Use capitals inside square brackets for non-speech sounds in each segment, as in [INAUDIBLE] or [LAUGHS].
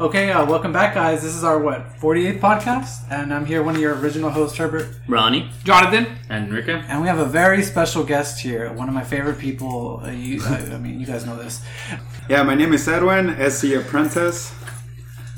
Okay, uh, welcome back, guys. This is our what 48th podcast, and I'm here, one of your original hosts, Herbert, Ronnie. Jonathan. And Rika. and we have a very special guest here. One of my favorite people. Uh, you, I, I mean, you guys know this. Yeah, my name is Edwin, SC Apprentice.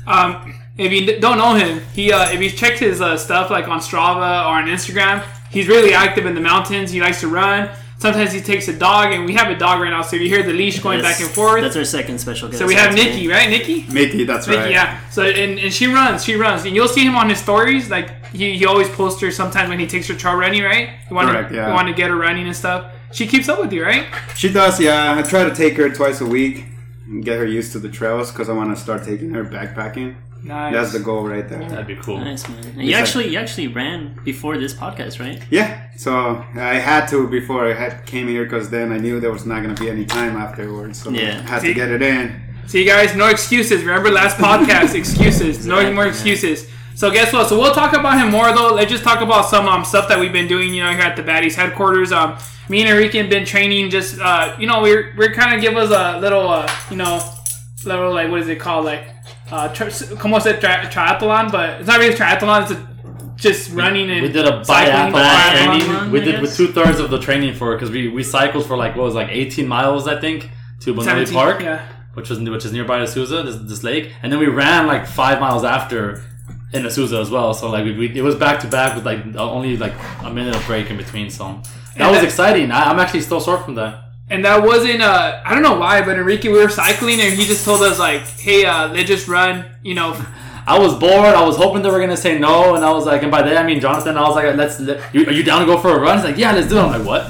Um, if you d- don't know him, he uh, if you checked his uh, stuff like on Strava or on Instagram, he's really active in the mountains. He likes to run. Sometimes he takes a dog, and we have a dog right now. So if you hear the leash going That's- back and forth, That's our second special guest. so we have today. Nikki, right? Nikki. Nikki, that's Nikki, right. yeah. So and, and she runs, she runs, and you'll see him on his stories. Like he, he always posts her sometimes when he takes her trail running, right? You want Correct, to yeah. you want to get her running and stuff. She keeps up with you, right? She does, yeah. I try to take her twice a week and get her used to the trails because I want to start taking her backpacking. Nice. That's the goal right there. That'd be cool. Nice man. And It's you like- actually you actually ran before this podcast, right? Yeah, so I had to before I had came here because then I knew there was not going to be any time afterwards. So Yeah. I had See? to get it in. See, you guys, no excuses. Remember last [LAUGHS] podcast, excuses. No Exactly, more yeah. excuses. So guess what? So we'll talk about him more though. Let's just talk about some um, stuff that we've been doing. You know, here at the Baddies headquarters. Um, me and Enrique have been training. Just uh, you know, we're we're kind of give us a little uh, you know, little like what is it called like uh, tri- como se tri- triathlon, but it's not really a triathlon. It's a, just running and We did a cycling, biathlon biathlon training. we did with two thirds of the training for because we, we cycled for like what was like 18 miles I think to Bonelli Park, Yeah. which was which is nearby to Sousa, this, this lake, and then we ran like five miles after in Azusa as well. So like we, we, it was back to back with like only like a minute of break in between. So that And was exciting. I, I'm actually still sore from that. And that wasn't uh I don't know why, but Enrique we were cycling and he just told us like, hey, uh, let's just run, you know, [LAUGHS] I was bored. I was hoping they were gonna say no, and I was like, and by that I mean Jonathan. I was like, let's. Let, you, are you down to go for a run? He's like, yeah, let's do it. I'm like, what?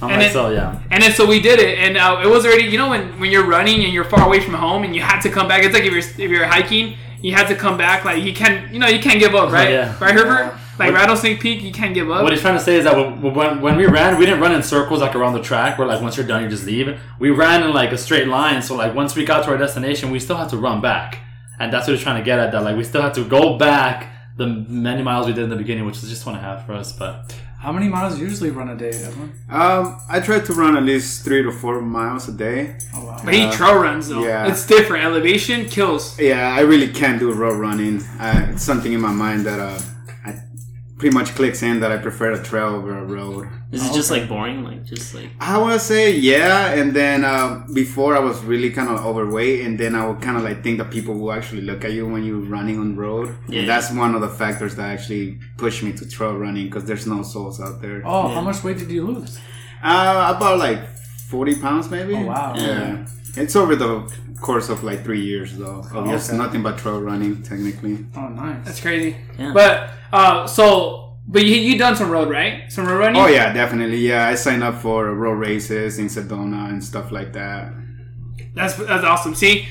I'm And like, it- so yeah. And then so we did it, and uh, it was already you know when, when you're running and you're far away from home and you had to come back. It's like if you're if you're hiking, you had to come back. Like you can't, you know you can't give up, [LAUGHS] right? Yeah. Right, Herbert? Like What- Rattlesnake Peak, you can't give up. What he's trying to say is that when, when, when we ran, we didn't run in circles like around the track where like once you're done you just leave. We ran in like a straight line. So like once we got to our destination, we still had to run back, and that's what he's trying to get at. That like we still had to go back the many miles we did in the beginning, which is just one and a half for us. But How many miles do you usually run a day, Edwin? Um, I try to run at least three to four miles a day. Oh wow. but he trail runs though. yeah. It's different. Elevation kills. Yeah, I really can't do road running. Uh, it's something in my mind that uh, I pretty much clicks in that I prefer a trail over a road. Is it just like boring? Like just like I want to say yeah, and then uh, before I was really kind of overweight, and then I would kind of like think that people will actually look at you when you're running on road. Yeah. And that's one of the factors that actually pushed me to trail running because there's no souls out there. Oh, Yeah. how much weight did you lose? Uh, about like 40 pounds maybe. Oh, wow. Yeah. It's over the course of like three years though. Of just okay. nothing but trail running technically. Oh, nice. That's crazy. Yeah. But uh, so but you you done some road right? Some road running. Oh yeah, definitely. Yeah, I signed up for road races in Sedona and stuff like that. That's that's awesome. See,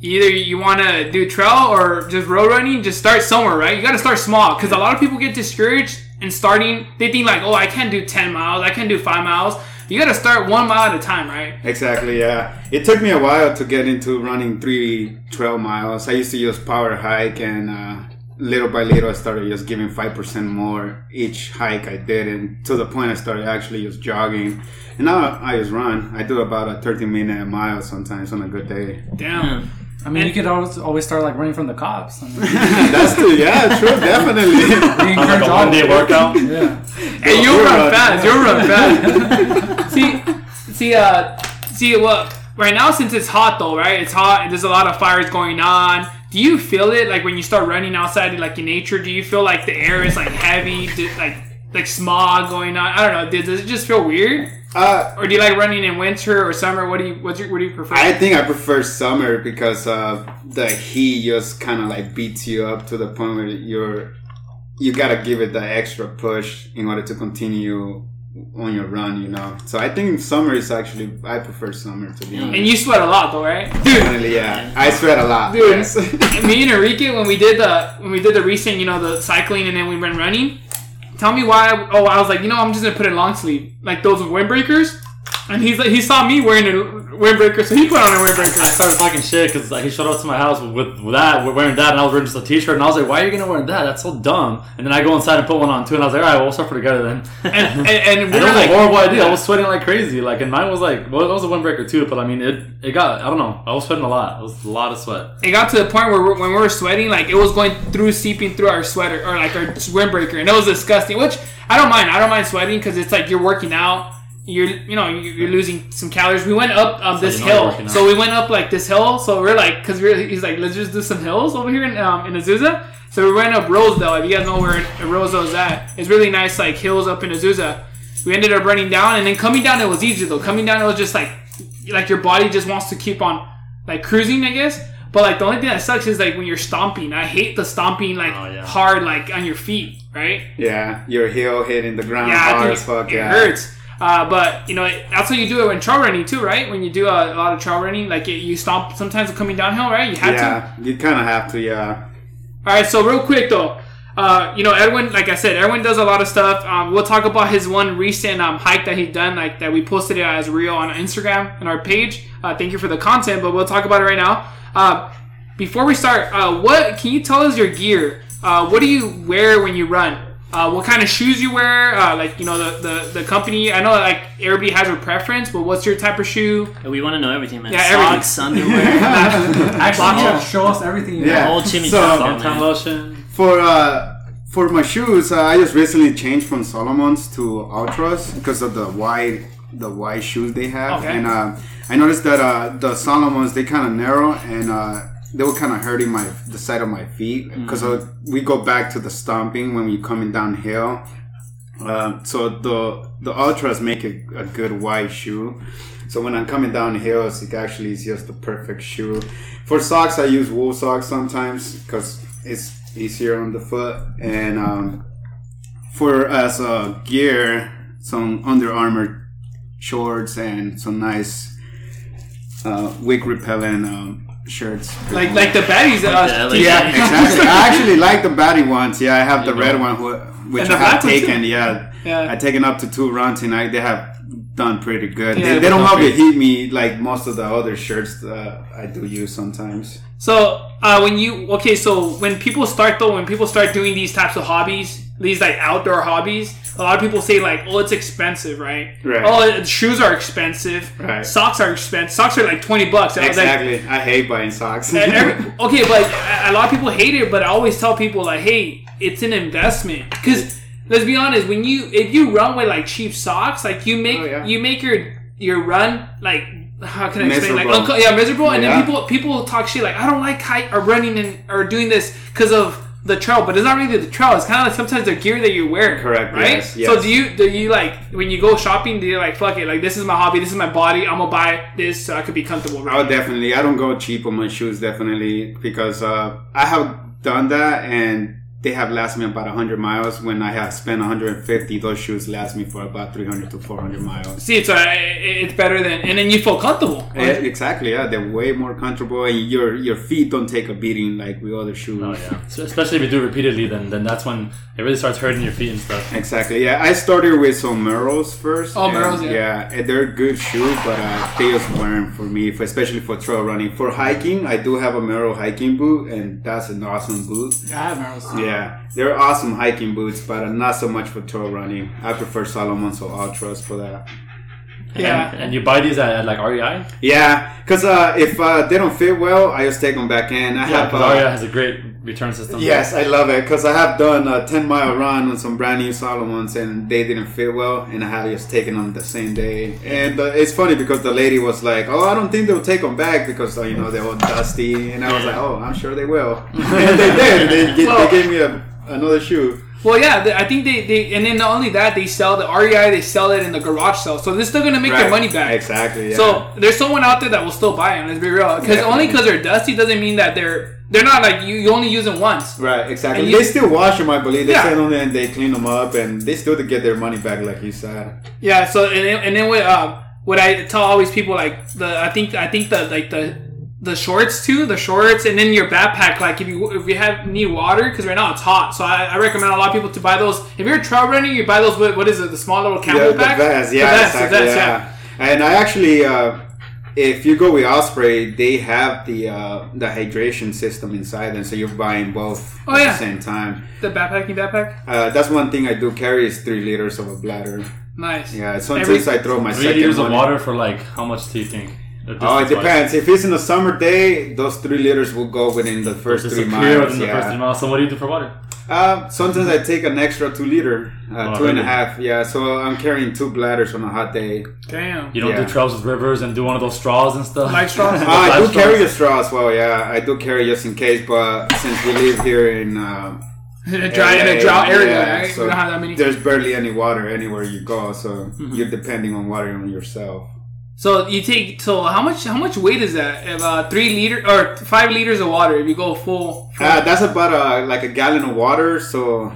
either you want to do trail or just road running. Just start somewhere, right? You got to start small because a lot of people get discouraged in starting. They think like, oh, I can't do ten miles. I can't do five miles. You got to start one mile at a time, right? Exactly, yeah. It took me a while to get into running three trail miles. I used to use power hike, and uh, little by little, I started just giving 5% more each hike I did. And to the point, I started actually just jogging. And now I just run. I do about a 30 minute mile sometimes on a good day. Damn. I mean, you could always always start like running from the cops. I mean, [LAUGHS] That's true, yeah, true, [LAUGHS] definitely. we on like a all- one day workout. Yeah. Hey, you'll you'll run run. fast. You'll run fast. See, see, uh, see what? Right now, since it's hot though, right? It's hot and there's a lot of fires going on. Do you feel it like when you start running outside, like in nature? Do you feel like the air is like heavy, like like smog going on? I don't know. Does, does it just feel weird, Uh, or do you like running in winter or summer? What do you what's your, what do you prefer? I think I prefer summer because uh, the heat just kind of like beats you up to the point where you're you gotta give it the extra push in order to continue on your run. You know, so I think summer is actually I prefer summer to be honest. and you sweat a lot though, right? Dude, Definitely, yeah. I sweat a lot. Dude. yes. [LAUGHS] me and Enrique when we did the when we did the recent, you know, the cycling and then we went running. Tell me why? oh, I was like, you know, I'm just gonna put in long sleeve, like those windbreakers. And he's like, he saw me wearing a windbreaker, so he put on a windbreaker. I started talking shit because like, he showed up to my house with, with that, wearing that, and I was wearing just a t-shirt, and I was like, "Why are you gonna wear that? That's so dumb." And then I go inside and put one on too, and I was like, "All right, well, we'll suffer together then." And, and, and And [LAUGHS] we it were was like, a horrible idea. I was sweating like crazy. Like, and mine was like, well, it was a windbreaker too, but I mean, it it got, I don't know, I was sweating a lot. It was a lot of sweat. it got to the point where when we were sweating, like it was going through, seeping through our sweater or like our windbreaker, and it was disgusting. Which I don't mind. I don't mind sweating because it's like you're working out. You're you know you're you're losing some calories. We went up um, this you hill, so we went up like this hill. So we're like, because we're he's like, let's just do some hills over here in um, in Azusa. So we went up Rosedale. If you guys know where Rosedale is at, it's really nice like hills up in Azusa. We ended up running down, and then coming down it was easy though. Coming down it was just like like your body just wants to keep on like cruising, I guess. But like the only thing that sucks is like when you're stomping. I hate the stomping like Oh, yeah. hard like on your feet, right? Yeah, your heel hitting the ground Yeah, hard as fuck. it yeah, hurts. Uh, but you know that's how you do it when trail running too, right? When you do a, a lot of trail running, like it, you stomp sometimes coming downhill, right? You have to. Yeah, you kind of have to. Yeah. All right, so real quick though, uh, you know Edwin, like I said, Edwin does a lot of stuff. Um, we'll talk about his one recent um, hike that he done, like that we posted it as real on Instagram and our page. Uh, thank you for the content, but we'll talk about it right now. Uh, before we start, uh, what can you tell us your gear? Uh, what do you wear when you run? Uh, what kind of shoes you wear? Uh, like you know the, the the company. I know like everybody has a preference, but what's your type of shoe? We want to know everything, man. Yeah, everything. Socks, underwear, [LAUGHS] Actually, Oh. show us everything. You Yeah. know. whole Jimmy So- Chapman, man. lotion. For uh, for my shoes, uh, I just recently changed from Salomon's to Altras because of the wide the wide shoes they have, Okay. and uh, I noticed that uh, the Salomons they kind of narrow and uh, they were kind of hurting my the side of my feet because we go back to the stomping when we're coming downhill. Um, so the the Altras make a, a good wide shoe. So when I'm coming down hills, it actually is just the perfect shoe. For socks, I use wool socks sometimes because it's easier on the foot. And um, for as a gear, some Under Armour shorts and some nice uh, wick repellent um, shirts. Like like the baddies. Yeah, Uh, like- Yeah, exactly. I actually like the batty ones. Yeah, I have the red one, who, which And I have black one, too. taken. Yeah, Yeah. I taken up to two runs, tonight. They have done pretty good. Yeah, they, they don't but have to heat me like most of the other shirts that I do use sometimes. So uh, when you okay, so when people start though, when people start doing these types of hobbies, these like outdoor hobbies, a lot of people say like, oh, it's expensive, right? Right. Oh, shoes are expensive. Right. Socks are expensive. Socks are like twenty bucks. I like, Exactly. I hate buying socks. and every- [LAUGHS] okay, but a lot of people hate it. But I always tell people like, hey, it's an investment because let's be honest, when you if you run with like cheap socks, like you make Oh, yeah. you make your your run like. How can I explain? Like, unco- yeah, miserable. And Yeah. then people people talk shit like, I don't like hike or running and or doing this because of the trail, but it's not really the trail. It's kind of like sometimes the gear that you wear. Correct, Right. yes, So do you do you like when you go shopping? Do you like fuck it? Like this is my hobby. This is my body. I'm gonna buy this so I could be comfortable. Right. Oh, definitely. I don't go cheap on my shoes, definitely, because uh, I have done that and they have lasted me about 100 miles. When I have spent 150, those shoes last me for about 300 to 400 miles. See, it's uh, it's better than, and then you feel comfortable. Eh, exactly, yeah. They're way more comfortable and your your feet don't take a beating like with other shoes. Oh yeah. So especially if you do it repeatedly, then then that's when it really starts hurting your feet and stuff. Exactly. Yeah, I started with some Merrells first. Oh, and, Merrells, yeah. Yeah, and they're good shoes, but uh, they just weren't for me, for, especially for trail running. For hiking, I do have a Merrell hiking boot, and that's an awesome boot. I have Merrell's. Yeah, they're awesome hiking boots, but uh, not so much for trail running. I prefer Salomon's or Altras for that. Yeah. And, and you buy these at, at like REI. Yeah, because uh, if uh, they don't fit well, I just take them back in. I Yeah, have. because Uh, REI has a great return system. Yes, I love it because I have done a 10 mile run on some brand new Salomons and they didn't fit well, and I had just taken them the same day. And uh, it's funny because the lady was like, "Oh, I don't think they'll take them back because uh, you know they're all dusty," and I was like, "Oh, I'm sure they will." [LAUGHS] and they did. They, gi- Well- they gave me a, another shoe. Well, yeah, I think they, they and then not only that, they sell the REI, they sell it in the garage sale, so they're still gonna make their money back. Exactly. Yeah. So there's someone out there that will still buy them. Let's be real, because only because they're dusty doesn't mean that they're they're not like you. You only use them once. Right, exactly. You- they still wash them, I believe. They Yeah. send them and they clean them up, and they still get their money back, like you said. Yeah. So and then, and then what uh, what I tell always people like the I think I think the like the the shorts too, the shorts, and then your backpack. Like if you if you have need water because right now it's hot, so I, I recommend a lot of people to buy those. If you're trail running, you buy those. What, what is it? The small little The, camel the back. vest, The yeah, vest, the exactly, vest, yeah. And I actually, uh, if you go with Osprey, they have the uh, the hydration system inside them, so you're buying both Oh, at yeah. the same time. The backpacking backpack. Uh, that's one thing I do carry is three liters of a bladder. Nice. Yeah, sometimes I throw my Three second liters of one in. water for like how much do you think? Oh, it distance-wise? depends. If it's in a summer day, those three liters will go within the first three Disappear miles. within the first three miles. So what do you do for water? Uh, sometimes I take an extra two liter, uh, Oh, two and a half. Yeah, so I'm carrying two bladders on a hot day. Damn. You don't Yeah. do trails with rivers and do one of those straws and stuff. Light straws? [LAUGHS] Uh, I do Light carry straws? a straw as well. Yeah, I do carry just in case. But since we live here in uh, [LAUGHS] in a dry in a drought area, yeah, right? so we don't have that many. there's barely any water anywhere you go, so Mm-hmm. you're depending on water on yourself. So you take so how much how much weight is that? Uh, three liter or five liters of water if you go full. Uh, that's about uh, like a gallon of water. So,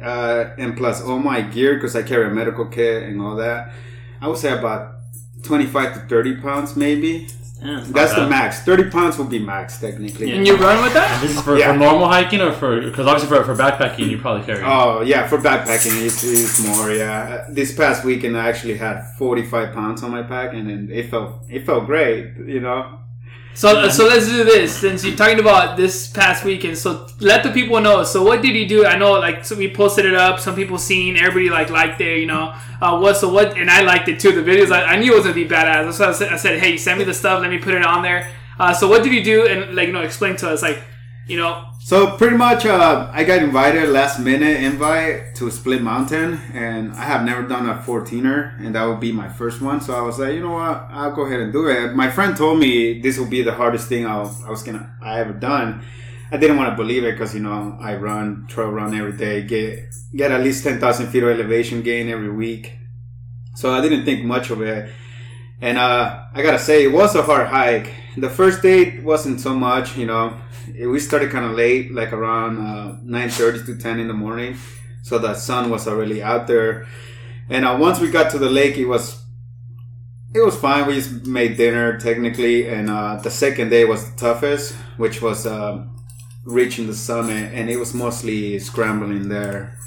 uh, and plus all my gear because I carry a medical kit and all that. I would say about twenty-five to thirty pounds, maybe. Yeah. That's the max. Thirty pounds would be max technically. and you run with that? This is for, Yeah. for normal hiking or for because obviously for, for backpacking you probably carry. Oh yeah, for backpacking it's, it's more. Yeah, this past weekend I actually had forty-five pounds on my pack, and then it felt it felt great. You know. So so let's do this since you're talking about this past weekend. So let the people know. So what did you do? I know like so we posted it up. Some people seen. Everybody like liked it. You know uh, what? So what? And I liked it too. The videos I, I knew it was gonna be badass. So I said, I said hey, send me the stuff. Let me put it on there. Uh, so what did you do? And like you know explain to us like you know So pretty much, uh, I got invited last minute invite to Split Mountain, and I have never done a 14er, and that would be my first one. So I was like, you know what, I'll go ahead and do it. My friend told me this will be the hardest thing I was, I was gonna I ever done. I didn't want to believe it because you know I run trail run every day, get get at least ten thousand feet of elevation gain every week. So I didn't think much of it. And uh, I gotta say, it was a hard hike. The first day wasn't so much, you know. We started kind of late, like around uh, nine thirty to ten in the morning, so the sun was already out there. And uh, once we got to the lake, it was it was fine. We just made dinner technically, and uh, the second day was the toughest, which was uh, reaching the summit, and it was mostly scrambling there.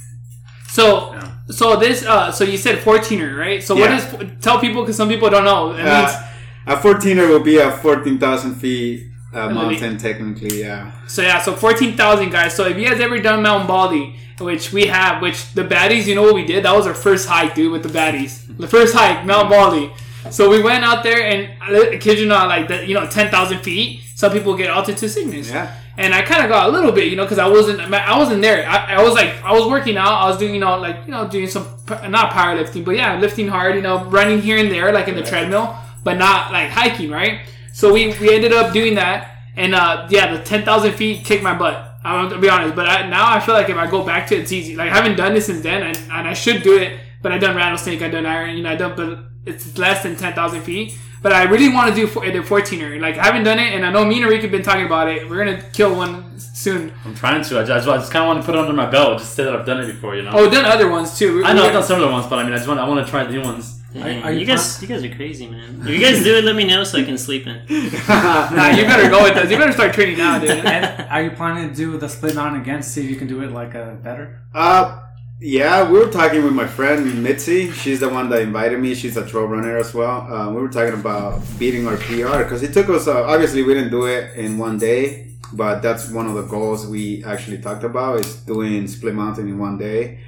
So, so this, uh, so you said 14er, right? So Yeah. what is, tell people, because some people don't know. It means, Uh, a 14er will be a 14,000 feet uh, mountain, technically, yeah. so yeah, so 14,000 guys. So if you guys ever done Mount Baldy, which we have, which the baddies, you know what we did? That was our first hike, dude, with the baddies. The first hike, Mount Baldy. So we went out there and, I kid you not, like, the, you know, 10,000 feet, some people get altitude sickness. Yeah. And I kind of got a little bit, you know, because I wasn't, I wasn't there. I, I was like, I was working out. I was doing, you know, like, you know, doing some not powerlifting, but yeah, lifting hard, you know, running here and there, like in the treadmill, but not like hiking, right? So we we ended up doing that, and uh, yeah, the ten thousand feet kicked my butt. I'm gonna be honest, but I, now I feel like if I go back to it, it's easy. Like I haven't done this since then, and, and I should do it. But I done rattlesnake, I done iron, you know, I done, but it's less than ten thousand feet. But I really want to do for, the 14er. Like I haven't done it, and I know me and Rick have been talking about it. We're gonna kill one soon. I'm trying to. I just, I just kind of want to put it under my belt, just say that I've done it before. You know. Oh, we've done other ones too. I know I've We- done similar ones, but I mean, I just want I want to try new ones. Dang, are you you guys, you guys are crazy, man. If you guys do it, let me know so I can sleep in. [LAUGHS] [LAUGHS] Nah, you better go with us. You better start training now, dude. And are you planning to do the split mountain again? See if you can do it like uh, better. Uh, yeah, we were talking with my friend Mitzi. She's the one that invited me. She's a trail runner as well. Uh, we were talking about beating our PR because it took us. Uh, obviously, we didn't do it in one day, but that's one of the goals we actually talked about is doing Split Mountain in one day.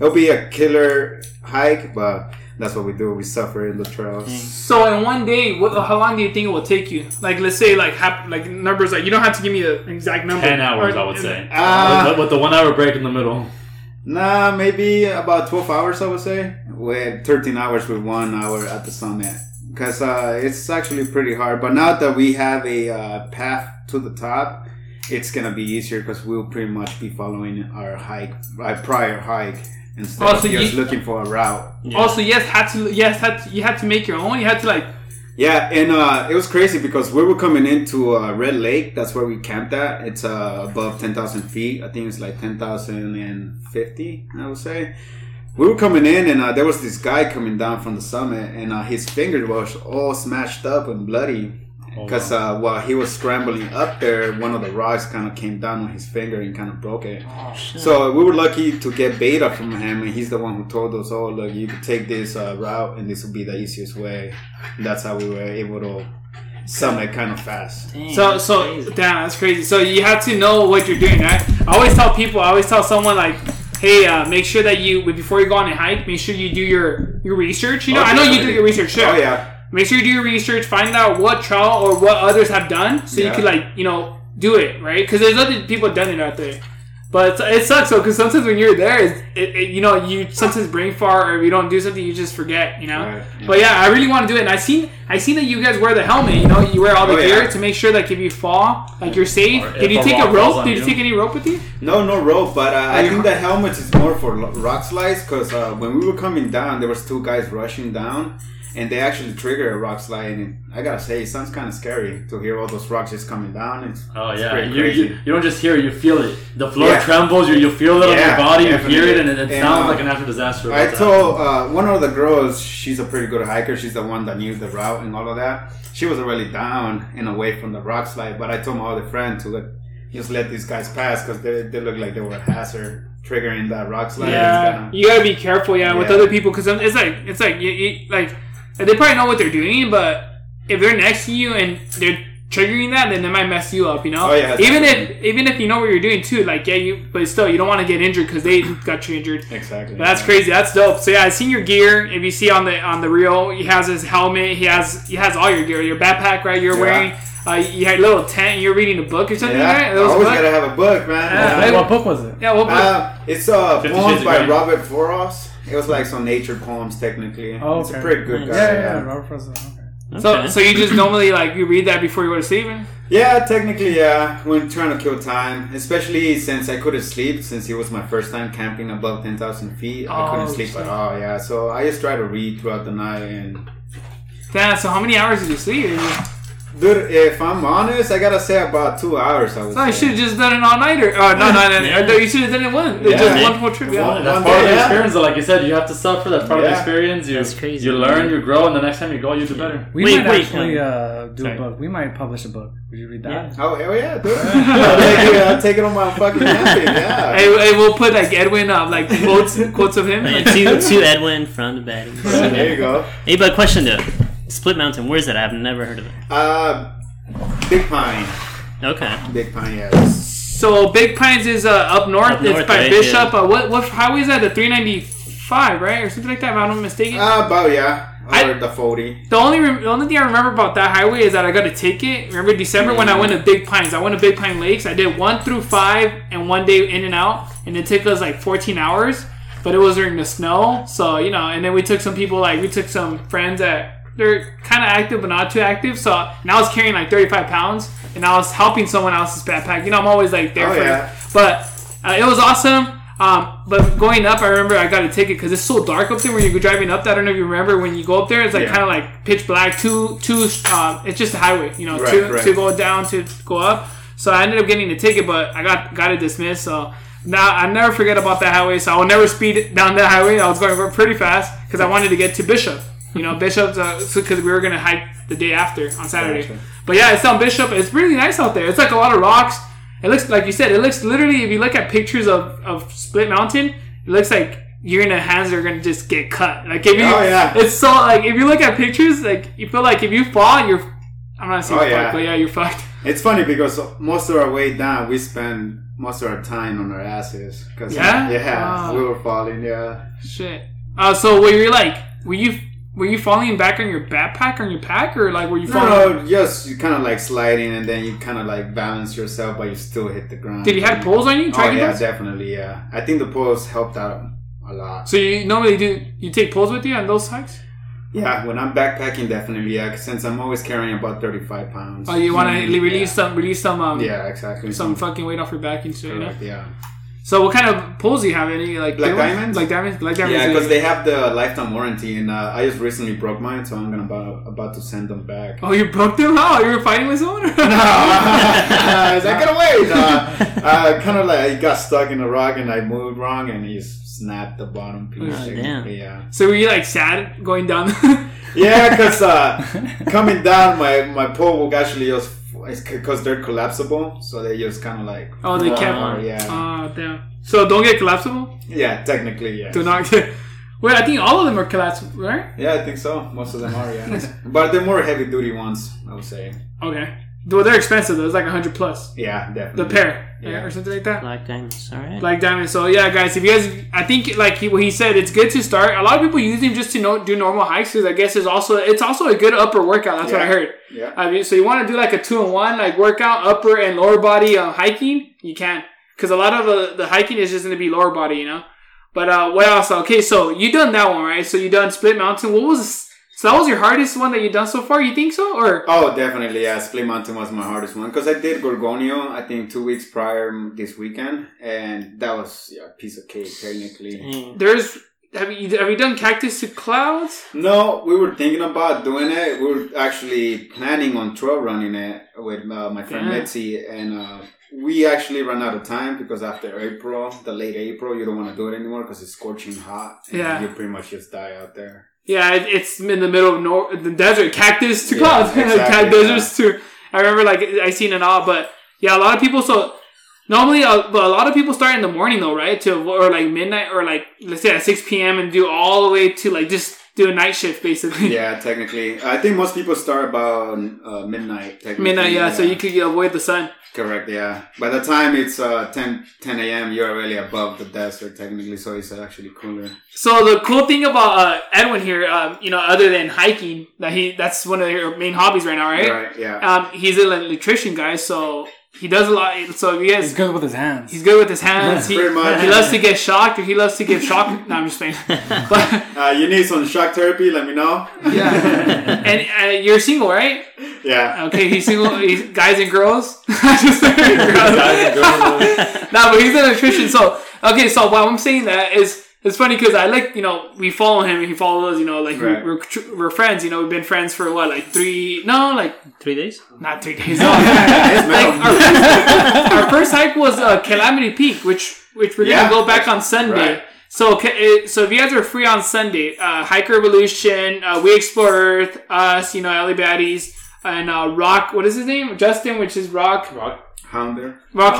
It'll be a killer hike, but that's what we do. We suffer in the trails. So in one day, what, how long do you think it will take you? Like, let's say, like, hap, like numbers. Like, you don't have to give me the exact number. Ten hours, Or- I would say, with, with the one hour break in the middle. Nah, maybe about 12 hours, I would say. With 13 hours with one hour at the summit. Because uh, it's actually pretty hard. But now that we have a uh, path to the top, it's going to be easier because we'll pretty much be following our hike, our prior hike, instead Oh, of so just you- looking for a route. Yeah. Also, yes, had to. Yes, had to, you had to make your own. You had to like. Yeah, and uh, it was crazy because we were coming into uh, Red Lake. That's where we camped at. It's uh, above 10,000 feet. I think it's like 10,050, I would say. We were coming in, and uh, there was this guy coming down from the summit, and uh, his finger was all smashed up and bloody. Because uh, while he was scrambling up there, one of the rocks kind of came down on his finger and kind of broke it. So we were lucky to get beta from him, and he's the one who told us, "Oh, look, you could take this uh, route, and this will be the easiest way." And that's how we were able to summit kind of fast. Dang, So that's so crazy. damn, that's crazy. So you have to know what you're doing, right? I always tell people, I always tell someone like, hey, uh, make sure that you before you go on a hike, make sure you do your your research. You know, Oh, I know you do your research. Sure. Oh yeah, Make sure you do your research. Find out what trial or what others have done, so you can like you know do it right. Because there's other people done it out there. But it sucks though, because sometimes when you're there, it, it, you know, you sometimes brain fart or if you don't do something, you just forget, you know. Right, yeah. But yeah, I really want to do it. And I seen, I seen that you guys wear the helmet. You know, you wear all the Oh, gear yeah. to make sure like if you fall, like you're safe. Or Did you take a rope? Did you you. take any rope with you? no, no rope, but uh, I think the helmet is more for rock slides. Because uh, when we were coming down, there was two guys rushing down, and they actually trigger a rock slide. And I gotta say, it sounds kind of scary to hear all those rocks just coming down. It's Oh it's yeah, pretty you, crazy. you, you don't just hear it, you feel it. The floor Yeah. trembles, you, you feel it on your body, you hear it, and it, it And, sounds uh, like a natural disaster. I told uh, one of the girls, she's a pretty good hiker. She's the one that knew the route and all of that. She was already down and away from the rock slide, but I told my other friend to let, just let these guys pass because they, they look like they were a hazard triggering that rock slide. Yeah, It's kinda- you gotta be careful. Yeah, with other people because it's like it's like you, you, like they probably know what they're doing, but if they're next to you and they're triggering that, then they might mess you up. You know. Oh, yeah, Even if even if you know what you're doing too, like yeah, you but still you don't want to get injured because they got you injured. Exactly. But that's yeah. crazy. That's dope. So yeah, I seen your gear. If you see on the on the reel, he has his helmet. He has he has all your gear. Your backpack, right? You're Yeah. wearing. Uh, you had a little tent. You're reading a book or something, Yeah, right? I That was a always gotta have a book, man. Yeah. Hey, what book was it? Yeah, what book? Uh, it's uh, Fifty poems by Grey. Robert Frost. It was like some nature poems, technically. Oh, okay. It's a pretty good Nice. guy. Yeah, yeah, yeah. yeah. Robert Frost. Okay. So, Okay. so you just normally like you read that before you go to sleep? Yeah, technically, yeah. When trying to kill time, especially since I couldn't sleep, since it was my first time camping above ten thousand feet, I Oh, couldn't sleep shit. at all. Yeah, so I just try to read throughout the night. And Damn. So how many hours did you sleep? Dude, if I'm honest, I gotta say about two hours. I would So I should have just done it all nighter. Uh, no, no, no, Yeah. no. You should have done it one. Yeah. just one whole trip. Yeah. That's part of the experience. though. Like you said, you have to suffer. That's part of the experience. You, That's crazy. You learn, you grow, and the next time you go, you do better. We Wait, might wait, actually uh, do sorry. a book. We might publish a book. Would you read that? Yeah. Oh hell yeah, dude! [LAUGHS] I'll, take it, I'll take it on my fucking camping. Yeah. Hey, hey, we'll put like Edwin up, like quotes, quotes of him. [LAUGHS] Like, Like, to, to Edwin from the baddies. there you go. Hey, but question though. Split Mountain, where's that? I've never heard of it. Uh, Big Pine. Okay. Big Pine, yes. so Big Pines is uh, up north. Up it's north, by right, Bishop. yeah. Uh, what what highway is that? The three ninety five, right, or something like that. If I'm not mistaken. Uh, about yeah. I- Or the forty. The only re- the only thing I remember about that highway is that I got a ticket. Remember December when I went to Big Pines? I went to Big Pine Lakes. I did one through five and one day in and out, and it took us like 14 hours. But it was during the snow, so you know. And then we took some people like we took some friends that they're kind of active but not too active. So and I was carrying like 35 pounds, and I was helping someone else's backpack. You know, I'm always like there Oh, for. yeah. But uh, it was awesome. Um, but going up, I remember I got a ticket because it's so dark up there when you're driving up. There. I don't know if you remember when you go up there. It's like Yeah. kind of like pitch black. Two, two. Um, it's just a highway, you know, Right, to, right. to go down to go up. So I ended up getting a ticket, but I got got it dismissed. So now I never forget about that highway. So I will never speed down that highway. I was going pretty fast because I wanted to get to Bishop. You know, Bishop's because we were gonna hike the day after on Saturday. Gotcha. But yeah, it's on Bishop. It's really nice out there. It's like a lot of rocks. It looks like you said. It looks literally. If you look at pictures of, of Split Mountain, it looks like you're in the hands are gonna just get cut. Like if you, Oh, yeah. it's so like if you look at pictures, like you feel like if you fall, you're. I'm not saying Oh, fucked, yeah. but yeah, you're fucked. [LAUGHS] It's funny because most of our way down, we spend most of our time on our asses. Cause Yeah? yeah, Wow. we were falling. Yeah, Shit. Uh, so were you like, were you were you falling back on your backpack on your pack, or like were you no, falling? no, just you kind of like sliding, and then you kind of like balance yourself, but you still hit the ground. Did you have poles on you? Oh yeah, poles? definitely. Yeah, I think the poles helped out a lot. So you normally do you take poles with you on those hikes? Yeah, when I'm backpacking, definitely. Yeah, since I'm always carrying about 35 pounds. Oh, you want to release some release some um Yeah, yeah exactly. some fucking weight off your back and shit. You know? Yeah. So what kind of poles do you have? Any like Black big diamonds? Like diamonds? Black diamonds? Yeah, is- because they have the lifetime warranty, and uh, I just recently broke mine, so I'm gonna about, about to send them back. Oh, you broke them? How? You were fighting with someone? I was like, get away! No, uh, kind of like I got stuck in a rock and I moved wrong and he snapped the bottom piece. Oh, damn. Yeah. So were you like sad going down? [LAUGHS] Yeah, because uh, coming down, my my pole will actually just because they're collapsible, so they just kind of like Oh, they kept- apart, yeah, Oh damn. So don't get collapsible. yeah, technically, yeah. Do not get. [LAUGHS] Wait, I think all of them are collapsible, right? Yeah, I think so. Most of them are, yeah. [LAUGHS] but they're more heavy duty ones, I would say. Okay. Well, they're expensive though. It's like a hundred plus Yeah, definitely. the pair, Yeah. yeah, or something like that. Black diamonds. All right. Black diamonds. So yeah, guys, if you guys, I think like he, what he said, it's good to start. A lot of people use him just to know, do normal hikes because I guess it's also it's also a good upper workout. That's what I heard. Yeah. I mean, so you want to do like a two in one, like workout, upper and lower body uh, hiking, you can. Because a lot of uh, the hiking is just going to be lower body, you know. But uh, what else? Okay, so you done that one, right? So you done Split Mountain. What was so that was your hardest one that you've done so far? You think so, or Oh, definitely, yeah. Split Mountain was my hardest one because I did Gorgonio, I think, two weeks prior this weekend, and that was yeah, a piece of cake, technically. Dang. there's have you have you done Cactus to Clouds? No, we were thinking about doing it. We were actually planning on trail running it with uh, my friend Yeah. Mitzi, and uh, we actually ran out of time because after April, the late April, you don't want to do it anymore because it's scorching hot. and Yeah. you pretty much just die out there. Yeah, it, it's in the middle of nor- the desert, cactus to Yeah, clouds, [LAUGHS] exactly, Cat- deserts to. I remember like I seen it all, but yeah, a lot of people. So normally, uh, but a lot of people start in the morning though, right? To or like midnight or like let's say at six p.m. and do all the way to like just do a night shift basically. Yeah, technically, I think most people start about uh, midnight. Technically, midnight, yeah, So you could avoid the sun. correct, yeah. By the time it's uh, 10, 10 a.m., you're already above the desert, technically, so it's actually cooler. So the cool thing about uh, Edwin here, um, you know, other than hiking, that he that's one of your main hobbies right now, right? Right, yeah. Um, he's an electrician guy, so he does a lot. So if you guys He's good with his hands. He's good with his hands. He, much. he loves to get shocked, or he loves to give shock. no, I'm just saying. [LAUGHS] But Uh, you need some shock therapy? Let me know. yeah, and uh, you're single, right? Yeah. Okay, he's single. He's guys and girls. [LAUGHS] Just saying, girls. [LAUGHS] no, but he's an electrician. So okay, so why I'm saying that is it's funny because I like you know we follow him and he follows us. You know, like Right. we're, we're we're friends. You know, we've been friends for what like three? No, like Three days. not three days. [LAUGHS] No, like our first, our first hike was uh, Calamity Peak, which which we're Yeah, gonna go back on Sunday. right. So, ca- so if you guys are free on Sunday, uh, Hiker Revolution, uh, We Explore Earth, us, you know, Ellie Baddies, and uh, Rock. What is his name? Justin, which is Rock. Rock Hounder. yeah,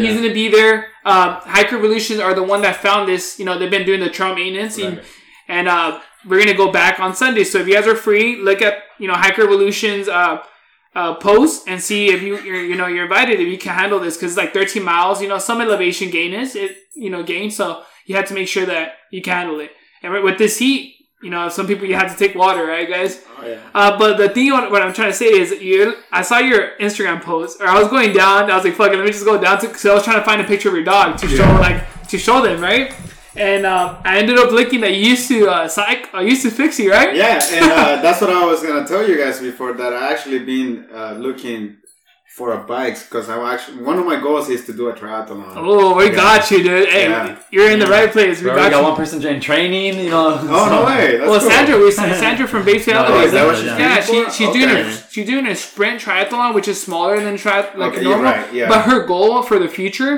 yeah. He's gonna be there. Um, Hiker Revolution are the one that found this. You know, they've been doing the trail maintenance, and, Right. and uh, we're gonna go back on Sunday. So if you guys are free, look at you know Hiker Revolution's uh, uh, post and see if you you're, you know you're invited if you can handle this because like 13 miles. You know, some elevation gain is it you know gain, so you have to make sure that you can handle it. And with this heat, you know, some people you have to take water, right, guys? Oh, yeah. Uh, but the thing, what what I'm trying to say is, you, I saw your Instagram post, or I was going down. I was like, "Fuck it, let me just go down to." Because I was trying to find a picture of your dog to show, like, to show them, right? And um, I ended up looking that you used to uh, psych, uh, used to fixie, right? Yeah, and uh, [LAUGHS] that's what I was gonna tell you guys before that. I actually been uh, looking for a bikes because I actually one of my goals is to do a triathlon. Oh, we Yeah. got you, dude. Hey, Yeah. you're in the right place. We We already got got you. one person doing training, you know. Oh no way! That's Well, cool. Sandra, we [LAUGHS] Sandra from Base No, Reality. is that what she's yeah, doing she, for? she's doing a she's doing a sprint triathlon, which is smaller than tri- like Okay, normal. right, yeah. But her goal for the future,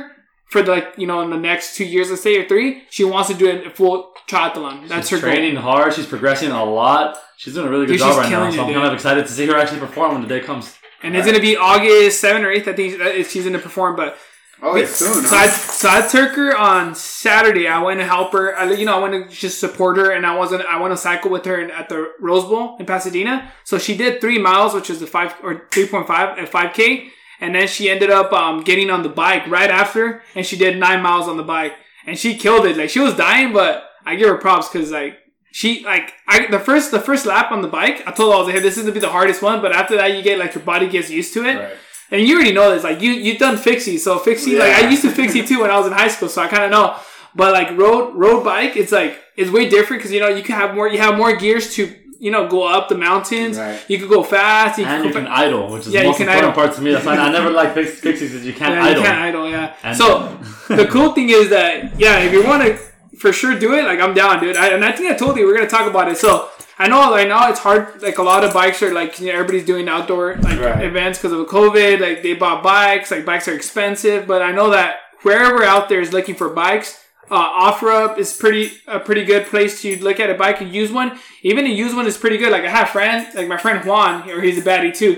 for the, like you know, in the next two years, let's say or three, she wants to do a full triathlon. That's She's her training goal. hard. She's progressing a lot. She's doing a really good Dude, job right now. So it, I'm dude. kind of excited to see her actually perform when the day comes. And it's gonna be August seventh or eighth. I think she's gonna perform, but. Oh, it's soon. So I, so I took her on Saturday. I went to help her. I, you know, I went to just support her, and I wasn't. I went to cycle with her in, at the Rose Bowl in Pasadena. So she did three miles, which is the five or three point five at five k, and then she ended up um, getting on the bike right after, and she did nine miles on the bike, and she killed it. Like she was dying, but I give her props because like she like I the first the first lap on the bike. I told her I was like, hey, this is gonna be the hardest one, but after that, you get like your body gets used to it. Right. And you already know this, like you you've done fixie, so fixie like I used to fixie too when I was in high school, so I kind of know. But like road road bike, it's like it's way different because you know you can have more you have more gears to you know go up the mountains. Right. You could go fast. You And can you go can fa- idle, which is Yeah, the you most important idle. part to me. That's why I never like fix, fixies because you can't yeah, idle. you can't idle. Yeah. And- so [LAUGHS] the cool thing is that yeah, if you want to for sure do it, like I'm down, dude. I, and I think I told you we are gonna talk about it. So I know right now it's hard. Like a lot of bikes are like you know, everybody's doing outdoor like Right. events because of COVID. Like they bought bikes. Like bikes are expensive, but I know that wherever out there is looking for bikes, Uh, OfferUp is pretty a pretty good place to look at a bike and use one. Even a used one is pretty good. Like I have friends, like my friend Juan, or he's a baddie too.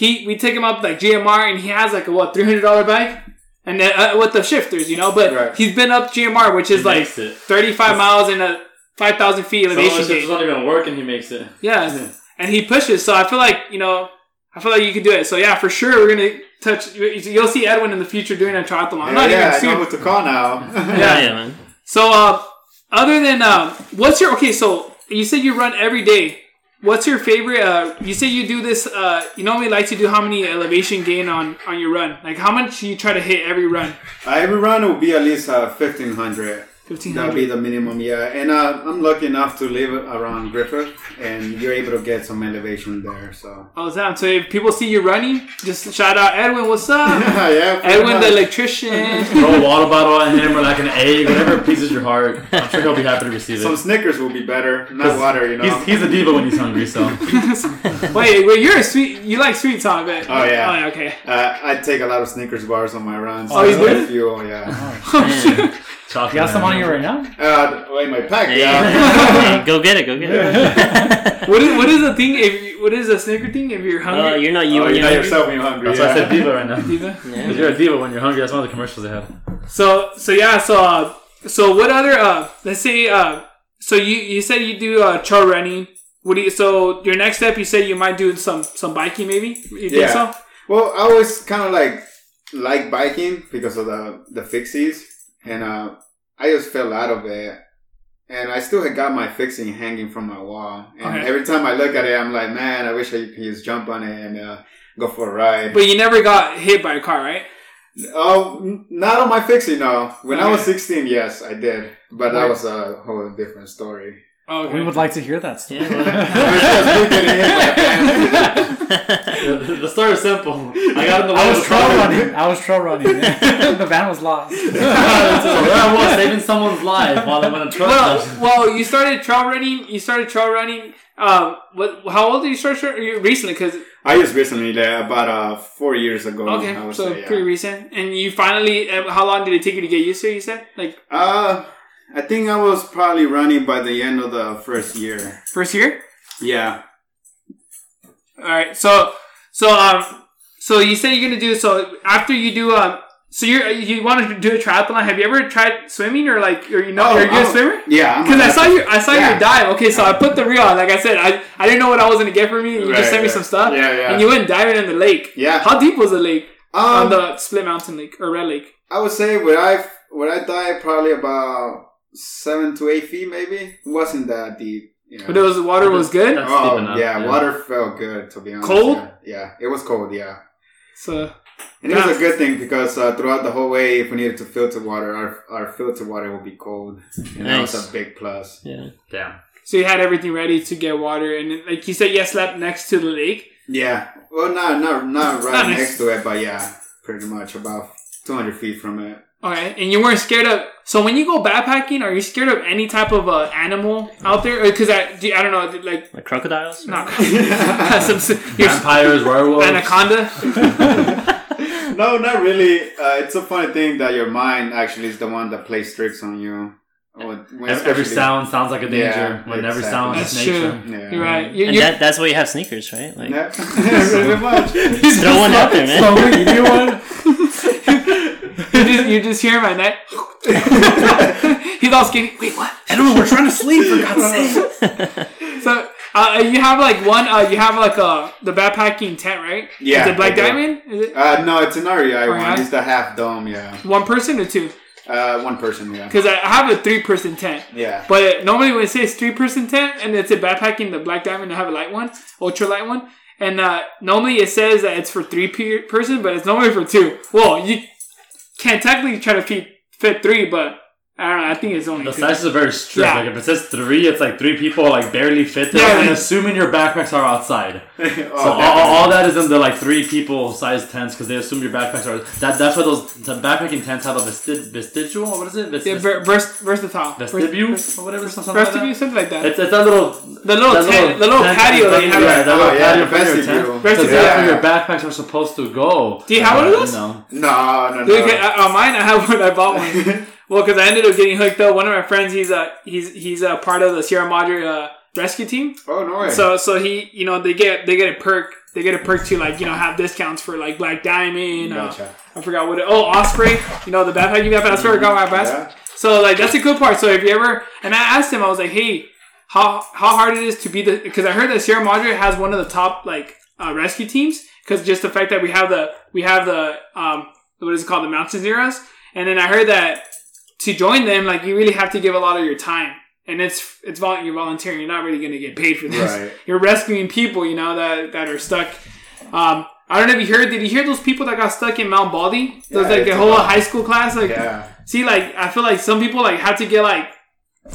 He we take him up like GMR and he has like a what three hundred dollar bike, and then uh, with the shifters, you know. But Right. he's been up GMR, which is He like thirty five miles and a five thousand feet elevation the shit gauge. doesn't even working. he makes it. Yeah, [LAUGHS] and he pushes. So I feel like you know, I feel like you could do it. So yeah, for sure, we're gonna touch. You'll see Edwin in the future doing a triathlon. I'm not yeah, even I know soon. what to call now. [LAUGHS] [LAUGHS] Yeah, yeah, man. So uh, other than um, what's your okay? So you said you run every day. What's your favorite? Uh, you say you do this. Uh, you normally like to do how many elevation gain on on your run? Like how much you try to hit every run? Uh, every run will be at least uh, 1500. Fifteen That'll be the minimum, yeah. And uh, I'm lucky enough to live around Griffith, and you're able to get some elevation there. So Oh, damn! So if people see you running, just shout out Edwin. What's up? [LAUGHS] yeah, pretty Edwin, the electrician. [LAUGHS] Throw a water bottle at him or like an egg, whatever pleases your heart. I'm sure he'll be happy to receive it. some. Snickers will be better, not water, you know. He's, he's a diva when he's hungry, so. [LAUGHS] wait, wait, you're a sweet. You like sweets, huh? I bet. Oh, yeah. Oh, yeah, okay. uh, I take a lot of Snickers bars on my runs. Oh, you That's do? fuel, yeah. Man. Chocolate You got some man. on you right now? Uh, wait, my pack, Hey, yeah. [LAUGHS] go get it, go get it. [LAUGHS] What is what is the thing? If you, what is the snicker thing? If you're Oh, hungry, you're not you Oh, when you you're know hungry? yourself when you're hungry. That's why I said diva right now. Diva? Yeah. 'Cause you're a diva when you're hungry. That's one of the commercials they had. So so yeah. So uh, so what other uh? Let's say uh. So you you said you do uh trail running. What do you? So your next step, you said you might do some some biking, maybe. You think Yeah. so? Well, I always kind of like like biking because of the the fixies, and uh, I just fell out of it, and I still had got my fixing hanging from my wall, and Okay. every time I look at it, I'm like, man, I wish I could just jump on it and uh, go for a ride. But you never got hit by a car, right? oh, n- not on my fixie, no. When I was 16, yes, I did, but that was a whole different story. Oh, okay. We would like to hear that story. Yeah, [LAUGHS] the, the story is simple. I got in the way I of was the trail car. running. I was trail running. [LAUGHS] the van was lost. so there I was saving someone's life while I'm in a truck. well, well, you started trail running. You started trail running. Um, what? How old did you start? tra- you- Recently, because I just recently, like, about uh, four years ago. okay, I so say, yeah. pretty recent. And you finally, uh, how long did it take you to get used to? it, You said like Uh, I think I was probably running by the end of the first year. first year. Yeah. All right. So so um so you said you're gonna do so after you do um so you you wanted to do a triathlon. Have you ever tried swimming or like or you know Oh, you're a oh, swimmer? Yeah. Because I saw you, I saw Yeah. your dive. Okay, so I put the reel on. Like I said, I, I didn't know what I was gonna get from you. You Right, just sent me right. some stuff. Yeah, yeah. And you went diving in the lake. Yeah. How deep was the lake? on Um, the Split Mountain Lake or Red Lake? I would say where I where I died probably about seven to eight feet, maybe. It wasn't that deep. You know. But it was the water was good. Oh enough, yeah, yeah. water felt good to be honest. Cold? Yeah. yeah, it was cold. Yeah. So And it was a good thing because uh, throughout the whole way, if we needed to filter water, our, our filter water would be cold. And that was a big plus. Yeah. Damn. so you had everything ready to get water, and like you said, you slept next to the lake. Yeah. Well, not not not [LAUGHS] right Not next- next to it, but yeah, pretty much about 200 feet from it. Okay, and you weren't scared of. So when you go backpacking, are you scared of any type of uh, animal out there? Because I, do- I don't know, like Like crocodiles? not [LAUGHS] some your Vampires, werewolves. anaconda. [LAUGHS] no, not really. Uh, it's a funny thing that your mind actually is the one that plays tricks on you. When- when Every, every sound sounds like a danger. Yeah, when every exactly. sound That's is true. nature. Yeah. You're right. You, And you, that, that's why you have Snickers, right? Like, Yeah. [LAUGHS] Pretty much. throw one out there, man. Slowly, you one. You just you just hear him at night. [LAUGHS] He's all skinny. Wait, what? Edwin, we're trying to sleep for God's [LAUGHS] sake. So uh, you have like one. Uh, you have like uh the backpacking tent, right? Yeah, Is it Black I do. Diamond? Is it Uh, no, it's an REI REI? one. It's the half dome. Yeah. one person or two? Uh, one person. Yeah. Because I I have a three person tent. Yeah. But uh, normally when it says three person tent and it's a backpacking the Black Diamond, I have a light one, ultra light one. And uh, normally it says that it's for three pe- person, but it's normally for two. Well, you can technically try to fit fit three, but I don't know. I think it's only The two. sizes are very strict. Yeah. Like if it says three, it's like three people like barely fit there. Yeah, and like- assuming your backpacks are outside. [LAUGHS] oh, So all, all, all that is in the like three people size tents because they assume your backpacks are that. That's why those the backpacking tents have a vesti- vestigial. What is it? Vest- Yeah, ver- vers- versatile. vestibule Vers- or whatever. Something like Vestibule, that. something like that. It's, it's that little the little that tent, the little tent patio in that you have. Yeah, that Oh, little yeah, patio the in front of your tent. vestibule. Because that's where your backpacks are supposed to go. Do you have one of those? You. No, no, no. Dude, okay, uh, on mine, I have one. I bought one. [LAUGHS] Well, because I ended up getting hooked up. One of my friends, he's a he's he's a part of the Sierra Madre uh, rescue team. Oh no way. So so he you know they get they get a perk they get a perk to like you know have discounts for like Black Diamond. Uh, Gotcha. I forgot what it. Oh, Osprey. You know the backpack you got. That's where I got my best. Yeah. So like that's a good part. So if you ever and I asked him, I was like, hey, how how hard it is to be the because I heard that Sierra Madre has one of the top like uh, rescue teams because just the fact that we have the we have the um what is it called the Mountain Zeros and then I heard that to join them like you really have to give a lot of your time and it's it's vol- you're volunteering you're not really going to get paid for this Right. you're rescuing people you know that that are stuck um I don't know if you heard did you hear those people that got stuck in Mount Baldy those Yeah, like a whole high school class like Yeah. See, like I feel like some people like have to get like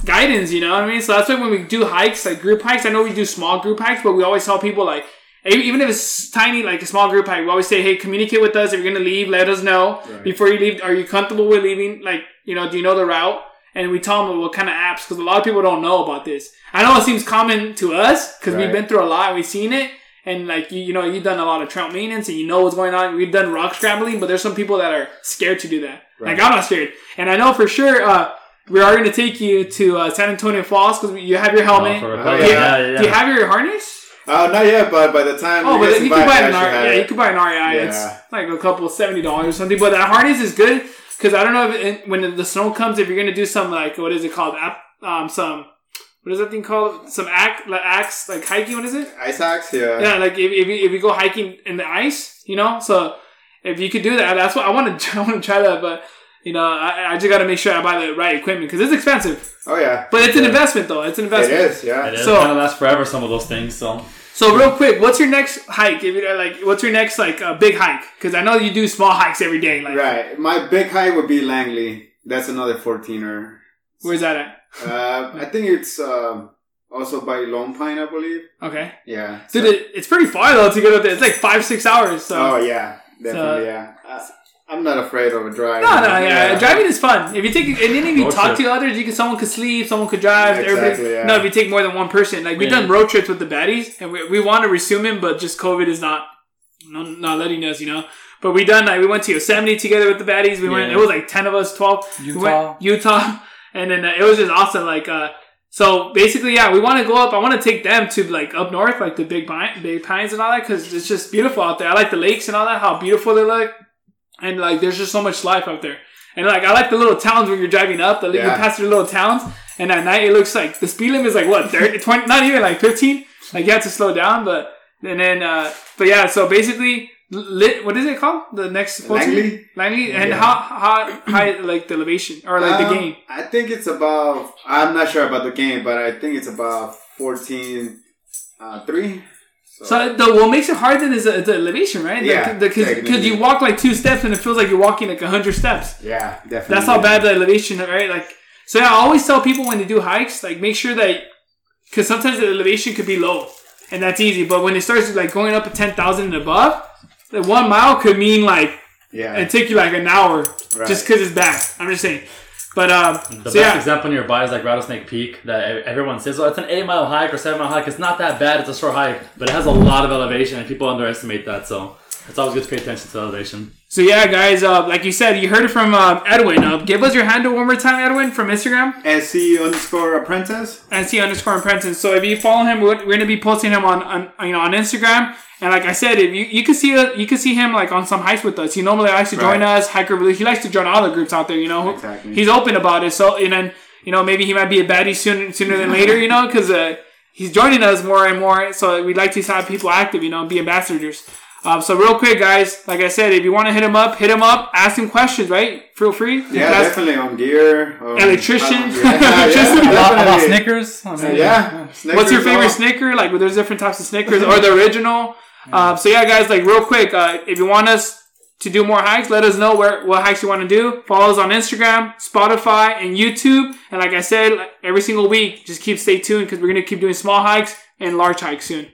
guidance. You know what I mean? So that's why when we do hikes, like group hikes, I know we do small group hikes, but we always tell people like, even if it's tiny, like a small group I always say, hey, communicate with us if you're gonna leave. Let us know Right. before you leave. Are you comfortable with leaving? Like, you know, do you know the route? And we tell them what kind of apps because a lot of people don't know about this. I know it seems common to us because we've been through a lot. We've seen it. And like you, you know, you've done a lot of trout maintenance and you know what's going on. We've done rock scrambling, but there's some people that are scared to do that. Like I'm not scared, and I know for sure uh, we are going to take you to uh, San Antonio Falls because you have your helmet. Oh, for- Oh, yeah, yeah. yeah, yeah. Do you have your harness? Uh, not yet, but by the time Oh, you but you can buy an I R- yeah, you can buy an REI. Yeah. It's like a couple seventy dollars or something. But that harness is good because I don't know if it, when the snow comes, if you're going to do some like what is it called? App, um, some what is that thing called? Some act, like axe, like hiking. What is it? Ice axe, yeah. Yeah, like if, if, you, if you go hiking in the ice, you know, so if you could do that, that's what I want to. [LAUGHS] I want to try that, but you know, I, I just got to make sure I buy the right equipment because it's expensive. Oh yeah. But it's an Yeah. investment, though. It's an investment. is, yeah. It is So- kind of lasts forever. Some of those things. So So real quick, what's your next hike? If you like, what's your next like uh, big hike? Because I know you do small hikes every day. Like, Right. My big hike would be Langley. That's another 14er. where's that at? Uh, I think it's um, also by Lone Pine, I believe. Okay, Yeah. dude, it, it's pretty far though to get up there. It's like five six hours. So Oh yeah, definitely. yeah. I'm not afraid of a drive. no, no, yeah. Driving is fun. If you take and then if you Road talk trip. to others, you can someone could sleep, someone could drive. Exactly, yeah. No, if you take more than one person, like we've Yeah. done road trips with the baddies, and we, we want to resume it, but just COVID is not no, not letting us, you know. But we done like we went to Yosemite together with the baddies. We went. It was like ten of us, twelve. We Utah. went Utah, [LAUGHS] and then uh, it was just awesome. Like, uh, so basically, yeah, we want to go up. I want to take them to like up north, like the big pine, big pines and all that, because it's just beautiful out there. I like the lakes and all that, how beautiful they look, and like there's just so much life out there. And like I like the little towns when you're driving up, the you Yeah. pass through little towns, and at night it looks like the speed limit is like what 30, 20, not even like 15. Like you have to slow down, but and then uh, but yeah, so basically. Lit, what is it called? The next Langley? Langley, and Yeah. how how high like the elevation or like the Um, gain? I think it's about. I'm not sure about the gain, but I think it's about 14, uh, three. So the what makes it hard then is the, the elevation, right? Yeah, because you walk like two steps and it feels like you're walking like hundred steps. yeah, definitely. That's how bad the elevation, right? Like, so yeah, I always tell people when they do hikes, like make sure that because sometimes the elevation could be low, and that's easy. But when it starts like going up at ten thousand and above, like one mile could mean like Yeah. it take you like an hour Right. just because it's bad. I'm just saying. But um, the so best yeah, example nearby is like Rattlesnake Peak that everyone says, "Oh, it's an eight mile hike or seven mile hike. It's not that bad. It's a short hike, but it has a lot of elevation, and people underestimate that. So it's always good to pay attention to elevation." so yeah, guys. Uh, like you said, you heard it from uh, Edwin. Uh, give us your handle one more time, Edwin, from Instagram. SC underscore apprentice. NC underscore apprentice. So if you follow him, we're, we're gonna be posting him on, on you know on Instagram. And like I said, if you you can see you can see him like on some hikes with us. He normally likes to join Right. us. Hiker, he likes to join all the groups out there. You know, Exactly. he's open about it. So and then you know maybe he might be a baddie sooner sooner than later. You know, because uh, he's joining us more and more. So we'd like to have people active. You know, be ambassadors. Um, so real quick, guys, like I said, if you want to hit him up, hit him up. Ask him questions, right? Feel free. Yeah, can ask- definitely on gear. on- Electrician. Yeah, [LAUGHS] yeah, Electricity. About, about. Snickers? I mean, Yeah. What's your favorite all- Snicker? Like, well, there's different types of Snickers or the original. Uh, so yeah, guys, like real quick, uh, if you want us to do more hikes, let us know where what hikes you want to do. Follow us on Instagram, Spotify, and YouTube. And like I said, every single week, just keep stay tuned because we're gonna keep doing small hikes and large hikes soon.